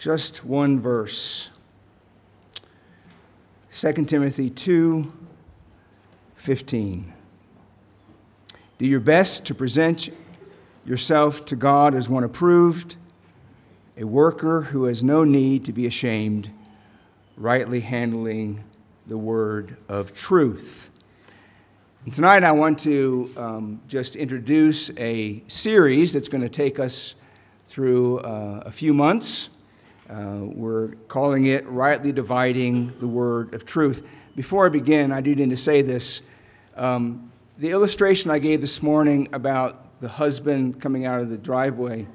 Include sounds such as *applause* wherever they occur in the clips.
just one verse 2 Timothy 2 15. Do your best to present yourself to God as one approved, a worker who has no need to be ashamed, rightly handling the word of truth. And tonight I want to um, just introduce a series that's going to take us through uh, a few months. Uh, we're calling it Rightly Dividing the Word of Truth. Before I begin, I do need to say this. Um, the illustration I gave this morning about the husband coming out of the driveway,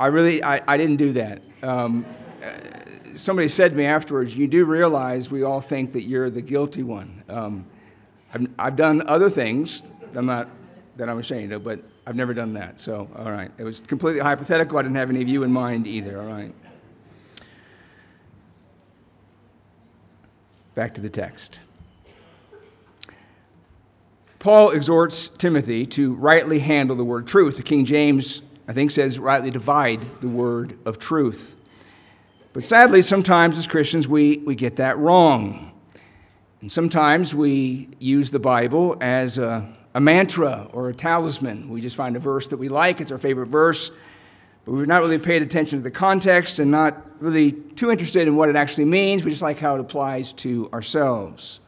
I really, I, I didn't do that. Um, uh, somebody said to me afterwards, you do realize we all think that you're the guilty one. Um, I've, I've done other things I'm not, that I'm ashamed of, but I've never done that. So, all right. It was completely hypothetical. I didn't have any of you in mind either. All right. Back to the text. Paul exhorts Timothy to rightly handle the word truth. The King James, I think, says rightly divide the word of truth. But sadly, sometimes as Christians, we, we get that wrong. And sometimes we use the Bible as a a mantra or a talisman. We just find a verse that we like, it's our favorite verse, but we've not really paid attention to the context and not really too interested in what it actually means. We just like how it applies to ourselves.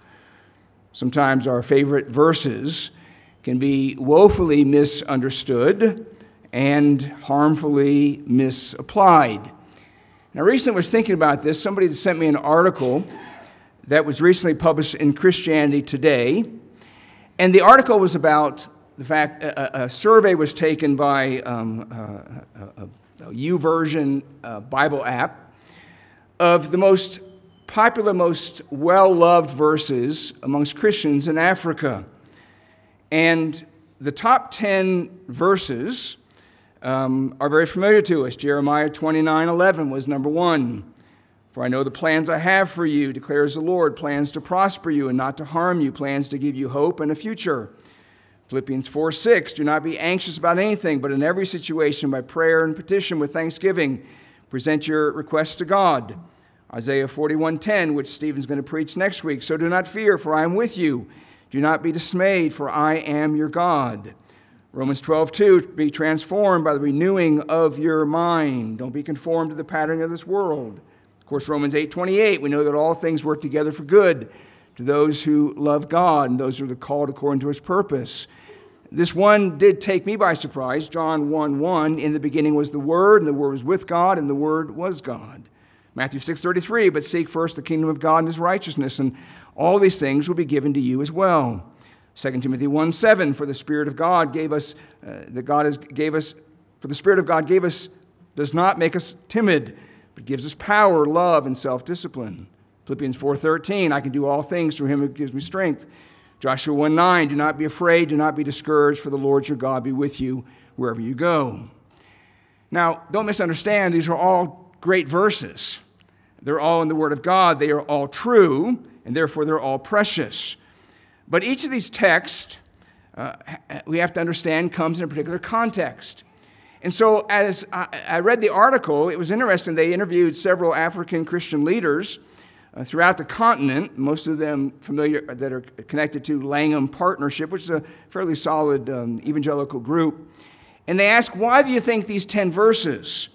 Sometimes our favorite verses can be woefully misunderstood and harmfully misapplied. Now, recently I was thinking about this. Somebody sent me an article that was recently published in Christianity Today and the article was about the fact a, a survey was taken by um, a, a YouVersion uh, Bible app of the most popular, most well loved verses amongst Christians in Africa. And the top 10 verses um, are very familiar to us. Jeremiah 29 11 was number one. For I know the plans I have for you, declares the Lord plans to prosper you and not to harm you, plans to give you hope and a future. Philippians 4 6, do not be anxious about anything, but in every situation, by prayer and petition with thanksgiving, present your requests to God. Isaiah 41:10, which Stephen's going to preach next week. So do not fear, for I am with you. Do not be dismayed, for I am your God. Romans 12:2, be transformed by the renewing of your mind. Don't be conformed to the pattern of this world. Of course, Romans 8:28, we know that all things work together for good to those who love God and those who are called according to his purpose. This one did take me by surprise. John 1 1, in the beginning was the Word, and the Word was with God, and the Word was God. Matthew 6 33, but seek first the kingdom of God and his righteousness, and all these things will be given to you as well. 2 Timothy 1 7, for the Spirit of God gave us, uh, that God has, gave us, for the Spirit of God gave us, does not make us timid but gives us power, love, and self-discipline. Philippians 4:13, I can do all things through him who gives me strength. Joshua 1:9, do not be afraid, do not be discouraged, for the Lord your God be with you wherever you go. Now, don't misunderstand, these are all great verses. They're all in the Word of God, they are all true, and therefore they're all precious. But each of these texts, uh, we have to understand, comes in a particular context. And so, as I read the article, it was interesting. They interviewed several African Christian leaders uh, throughout the continent, most of them familiar that are connected to Langham Partnership, which is a fairly solid um, evangelical group. And they asked, Why do you think these 10 verses?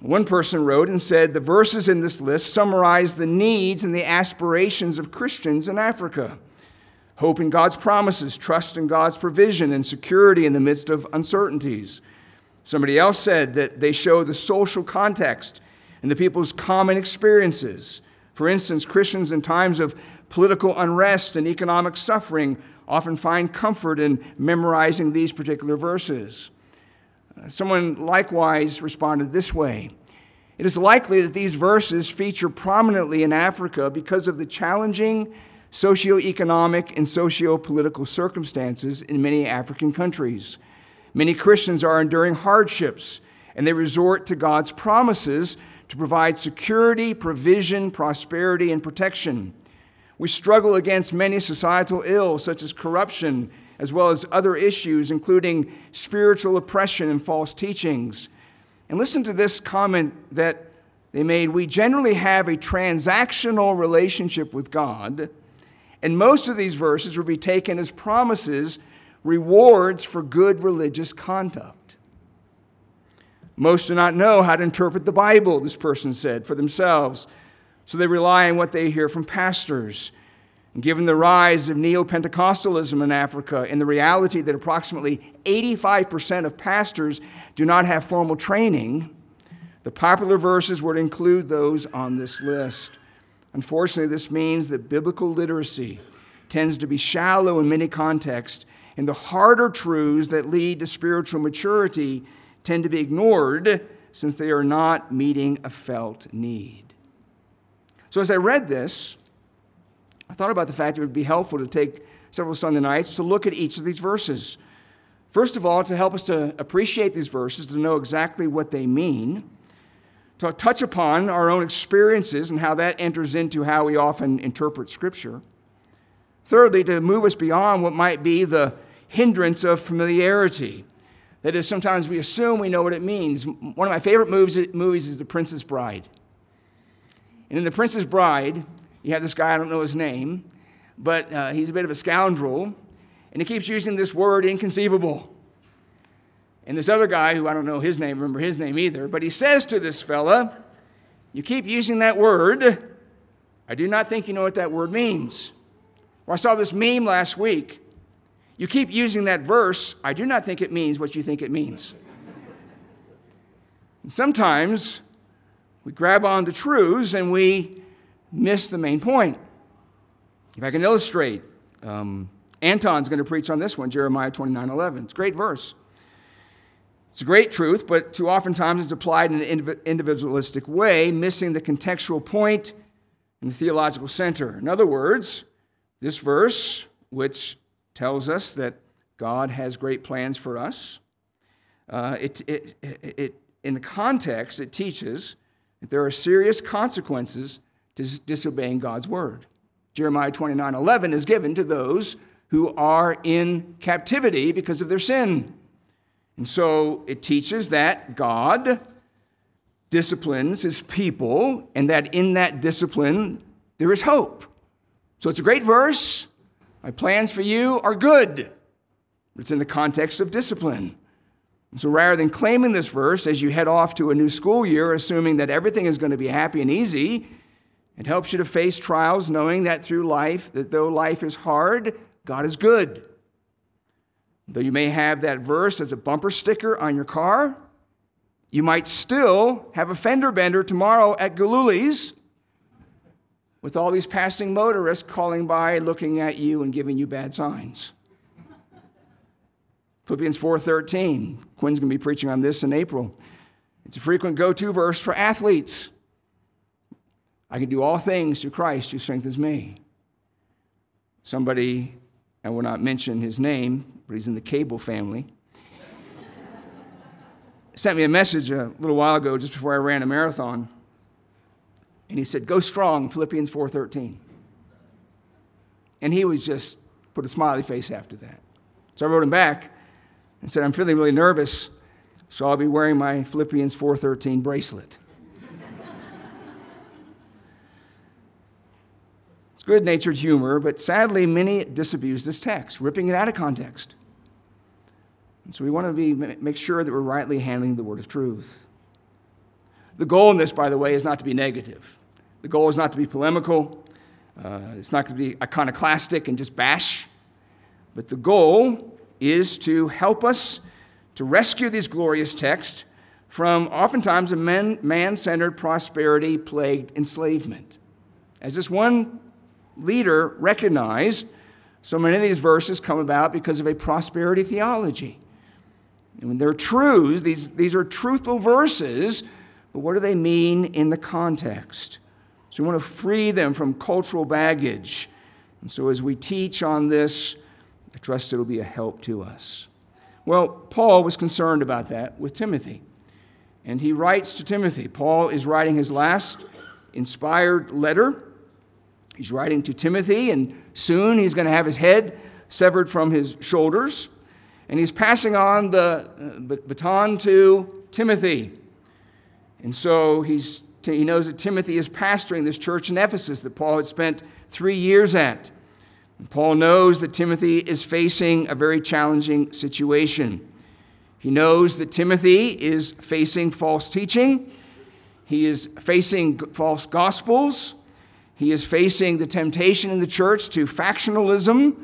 One person wrote and said, The verses in this list summarize the needs and the aspirations of Christians in Africa hope in God's promises, trust in God's provision, and security in the midst of uncertainties. Somebody else said that they show the social context and the people's common experiences. For instance, Christians in times of political unrest and economic suffering often find comfort in memorizing these particular verses. Uh, someone likewise responded this way It is likely that these verses feature prominently in Africa because of the challenging socioeconomic and socio-political circumstances in many African countries. Many Christians are enduring hardships, and they resort to God's promises to provide security, provision, prosperity, and protection. We struggle against many societal ills, such as corruption, as well as other issues, including spiritual oppression and false teachings. And listen to this comment that they made We generally have a transactional relationship with God, and most of these verses would be taken as promises, rewards for good religious conduct. Most do not know how to interpret the Bible, this person said, for themselves, so they rely on what they hear from pastors. And given the rise of neo Pentecostalism in Africa and the reality that approximately 85% of pastors do not have formal training, the popular verses would include those on this list. Unfortunately, this means that biblical literacy tends to be shallow in many contexts, and the harder truths that lead to spiritual maturity tend to be ignored since they are not meeting a felt need. So, as I read this, I thought about the fact it would be helpful to take several Sunday nights to look at each of these verses. First of all, to help us to appreciate these verses, to know exactly what they mean, to touch upon our own experiences and how that enters into how we often interpret Scripture. Thirdly, to move us beyond what might be the hindrance of familiarity. That is, sometimes we assume we know what it means. One of my favorite movies is The Princess Bride. And in The Princess Bride, you have this guy, I don't know his name, but uh, he's a bit of a scoundrel, and he keeps using this word inconceivable. And this other guy, who I don't know his name, remember his name either, but he says to this fella, You keep using that word. I do not think you know what that word means. Or I saw this meme last week. You keep using that verse. I do not think it means what you think it means. And sometimes we grab onto truths and we miss the main point. If I can illustrate, um, Anton's going to preach on this one, Jeremiah 29 11. It's a great verse. It's a great truth, but too often times it's applied in an individualistic way, missing the contextual point and the theological center. In other words, this verse, which tells us that God has great plans for us, uh, it, it, it, in the context, it teaches that there are serious consequences to disobeying God's word. Jeremiah 29 11 is given to those who are in captivity because of their sin. And so it teaches that God disciplines his people and that in that discipline there is hope. So it's a great verse. My plans for you are good. It's in the context of discipline. So rather than claiming this verse as you head off to a new school year, assuming that everything is going to be happy and easy, it helps you to face trials knowing that through life, that though life is hard, God is good. Though you may have that verse as a bumper sticker on your car, you might still have a fender bender tomorrow at Galuli's with all these passing motorists calling by, looking at you, and giving you bad signs. *laughs* Philippians 4:13. Quinn's going to be preaching on this in April. It's a frequent go-to verse for athletes. I can do all things through Christ who strengthens me. Somebody, I will not mention his name, but he's in the Cable family. *laughs* Sent me a message a little while ago, just before I ran a marathon, and he said, "Go strong," Philippians 4:13. And he was just put a smiley face after that. So I wrote him back and said, "I'm feeling really nervous, so I'll be wearing my Philippians 4:13 bracelet." *laughs* It's good natured humor, but sadly, many disabuse this text, ripping it out of context. And so we want to be, make sure that we're rightly handling the word of truth. The goal in this, by the way, is not to be negative. The goal is not to be polemical. Uh, it's not to be iconoclastic and just bash. But the goal is to help us to rescue these glorious texts from oftentimes a man centered prosperity plagued enslavement. As this one leader recognized, so many of these verses come about because of a prosperity theology. And when they're truths, these, these are truthful verses, but what do they mean in the context? So we want to free them from cultural baggage. And so as we teach on this, I trust it'll be a help to us. Well, Paul was concerned about that with Timothy. And he writes to Timothy. Paul is writing his last inspired letter. He's writing to Timothy, and soon he's going to have his head severed from his shoulders and he's passing on the uh, baton to Timothy. And so he's, he knows that Timothy is pastoring this church in Ephesus that Paul had spent three years at. And Paul knows that Timothy is facing a very challenging situation. He knows that Timothy is facing false teaching, he is facing false gospels, he is facing the temptation in the church to factionalism.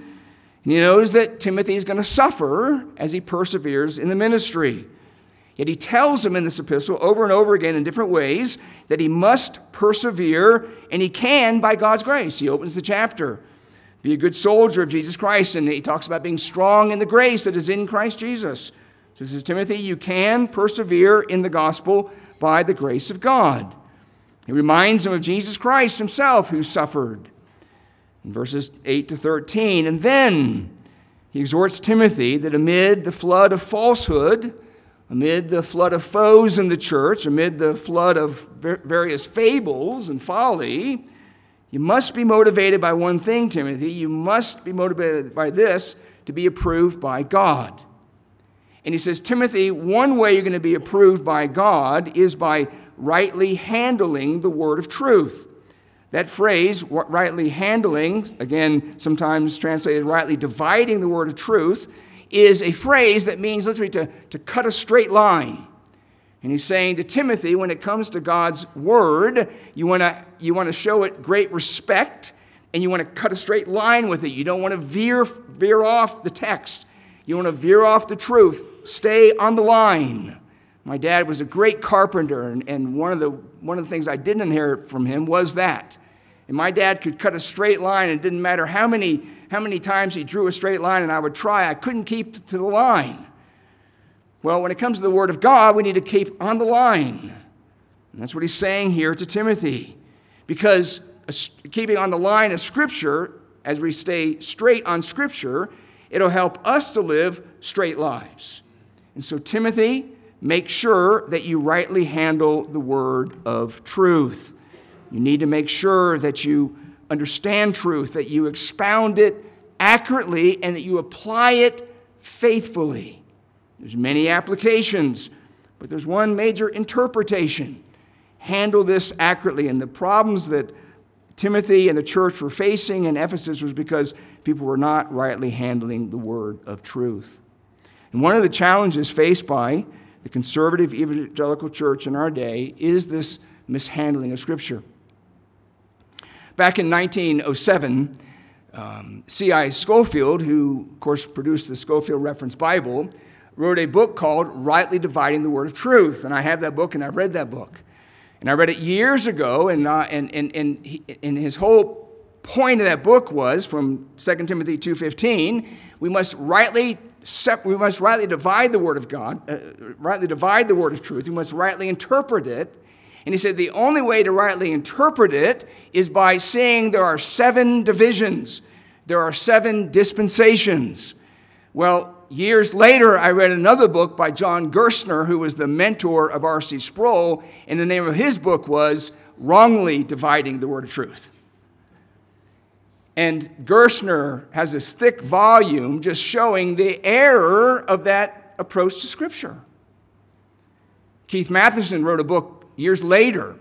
And he knows that Timothy is going to suffer as he perseveres in the ministry. Yet he tells him in this epistle over and over again in different ways that he must persevere, and he can by God's grace. He opens the chapter. Be a good soldier of Jesus Christ, and he talks about being strong in the grace that is in Christ Jesus. So he says, Timothy, you can persevere in the gospel by the grace of God. He reminds him of Jesus Christ himself who suffered in verses 8 to 13. And then he exhorts Timothy that amid the flood of falsehood, amid the flood of foes in the church, amid the flood of various fables and folly, you must be motivated by one thing, Timothy. You must be motivated by this to be approved by God. And he says, Timothy, one way you're going to be approved by God is by rightly handling the word of truth. That phrase, rightly handling, again, sometimes translated rightly dividing the word of truth, is a phrase that means literally to, to cut a straight line. And he's saying to Timothy, when it comes to God's word, you want to you want to show it great respect and you want to cut a straight line with it. You don't want to veer, veer off the text. You want to veer off the truth. Stay on the line. My dad was a great carpenter, and, and one, of the, one of the things I didn't inherit from him was that. And my dad could cut a straight line, and it didn't matter how many, how many times he drew a straight line, and I would try, I couldn't keep to the line. Well, when it comes to the Word of God, we need to keep on the line. And that's what he's saying here to Timothy. Because keeping on the line of Scripture, as we stay straight on Scripture, it'll help us to live straight lives. And so, Timothy, make sure that you rightly handle the word of truth. You need to make sure that you understand truth, that you expound it accurately, and that you apply it faithfully. There's many applications, but there's one major interpretation. Handle this accurately. And the problems that Timothy and the church were facing in Ephesus was because people were not rightly handling the word of truth. And one of the challenges faced by the conservative evangelical church in our day is this mishandling of Scripture. Back in 1907, um, C.I. Scofield, who, of course, produced the Scofield Reference Bible, wrote a book called Rightly Dividing the Word of Truth. And I have that book and I've read that book. And I read it years ago, and, uh, and, and, and, he, and his whole point of that book was from 2 Timothy 2.15, we must rightly we must rightly divide the word of God, uh, rightly divide the word of truth. We must rightly interpret it. And he said the only way to rightly interpret it is by seeing there are seven divisions, there are seven dispensations. Well, years later, I read another book by John Gerstner, who was the mentor of R.C. Sproul, and the name of his book was Wrongly Dividing the Word of Truth. And Gerstner has this thick volume just showing the error of that approach to Scripture. Keith Mathison wrote a book years later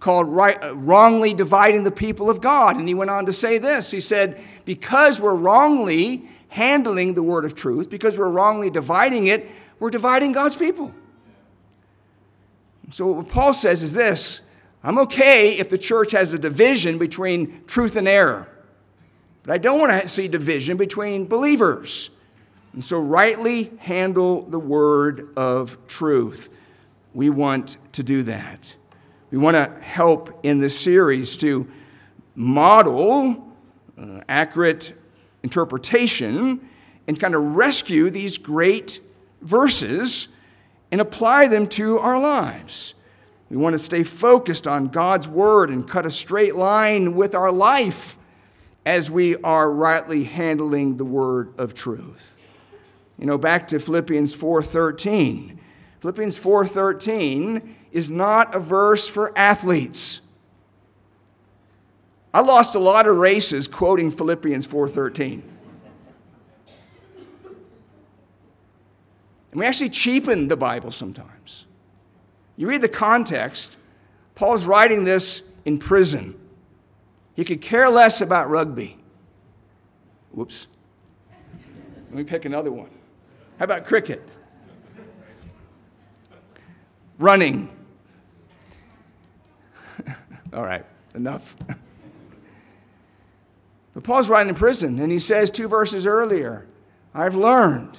called right, uh, Wrongly Dividing the People of God. And he went on to say this He said, Because we're wrongly handling the word of truth, because we're wrongly dividing it, we're dividing God's people. So, what Paul says is this I'm okay if the church has a division between truth and error, but I don't want to see division between believers. And so, rightly handle the word of truth. We want to do that. We want to help in this series to model uh, accurate interpretation and kind of rescue these great verses and apply them to our lives. We want to stay focused on God's word and cut a straight line with our life as we are rightly handling the word of truth. You know, back to Philippians 4:13. Philippians 4:13 is not a verse for athletes. I lost a lot of races quoting Philippians 4:13. And we actually cheapen the Bible sometimes. You read the context, Paul's writing this in prison. He could care less about rugby. Whoops. Let me pick another one. How about cricket? Running. *laughs* All right, enough. But Paul's writing in prison, and he says two verses earlier I've learned,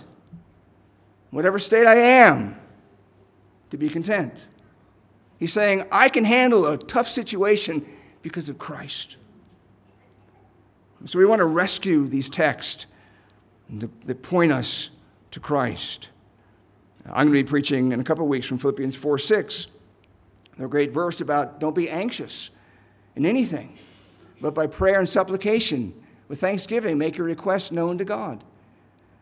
whatever state I am, to be content. He's saying, I can handle a tough situation because of Christ. So we want to rescue these texts that point us to Christ. I'm going to be preaching in a couple of weeks from Philippians 4 6, the great verse about don't be anxious in anything, but by prayer and supplication, with thanksgiving, make your requests known to God.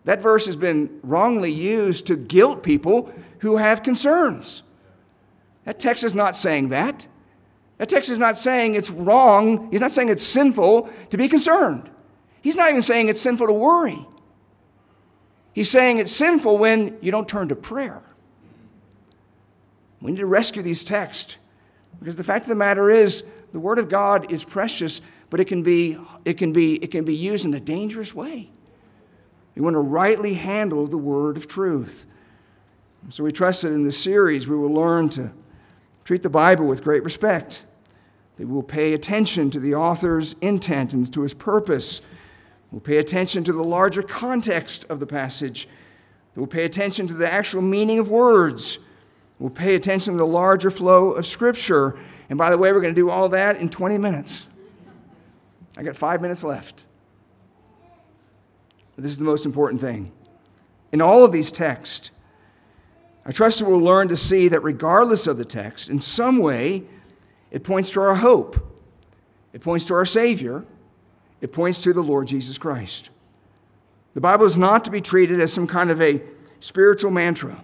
That verse has been wrongly used to guilt people who have concerns. That text is not saying that. That text is not saying it's wrong. He's not saying it's sinful to be concerned. He's not even saying it's sinful to worry. He's saying it's sinful when you don't turn to prayer. We need to rescue these texts because the fact of the matter is the Word of God is precious, but it can be, it can be, it can be used in a dangerous way. We want to rightly handle the Word of truth. So we trust that in this series we will learn to treat the Bible with great respect, that we will pay attention to the author's intent and to his purpose. We'll pay attention to the larger context of the passage. We'll pay attention to the actual meaning of words. We'll pay attention to the larger flow of Scripture. And by the way, we're going to do all that in 20 minutes. I got five minutes left. But this is the most important thing. In all of these texts, I trust that we'll learn to see that regardless of the text, in some way, it points to our hope, it points to our Savior, it points to the Lord Jesus Christ. The Bible is not to be treated as some kind of a spiritual mantra,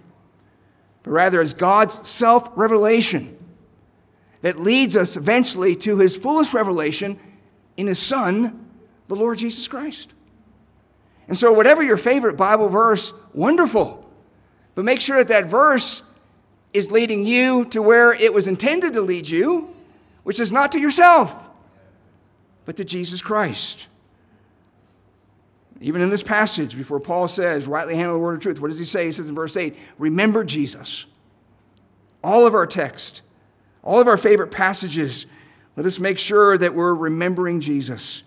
but rather as God's self revelation that leads us eventually to his fullest revelation in his Son, the Lord Jesus Christ. And so, whatever your favorite Bible verse, wonderful. But make sure that that verse is leading you to where it was intended to lead you, which is not to yourself, but to Jesus Christ. Even in this passage, before Paul says, rightly handle the word of truth, what does he say? He says in verse 8, remember Jesus. All of our text, all of our favorite passages, let us make sure that we're remembering Jesus.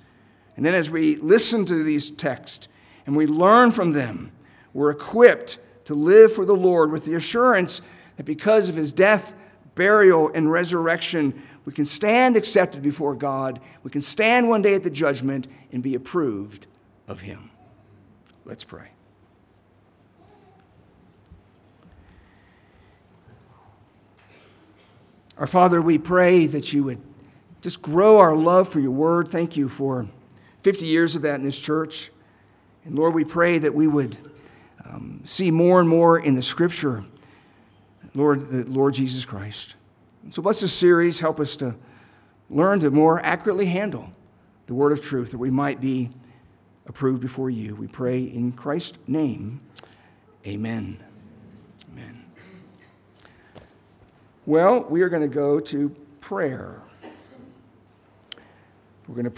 And then as we listen to these texts and we learn from them, we're equipped to live for the Lord with the assurance that because of his death, burial, and resurrection, we can stand accepted before God. We can stand one day at the judgment and be approved of him. Let's pray. Our Father, we pray that you would just grow our love for your word. Thank you for 50 years of that in this church. And Lord, we pray that we would um, see more and more in the scripture, Lord, the Lord Jesus Christ. So bless this series. Help us to learn to more accurately handle the word of truth that we might be approved before you. We pray in Christ's name. Amen. Amen. Well, we are going to go to prayer. We're going to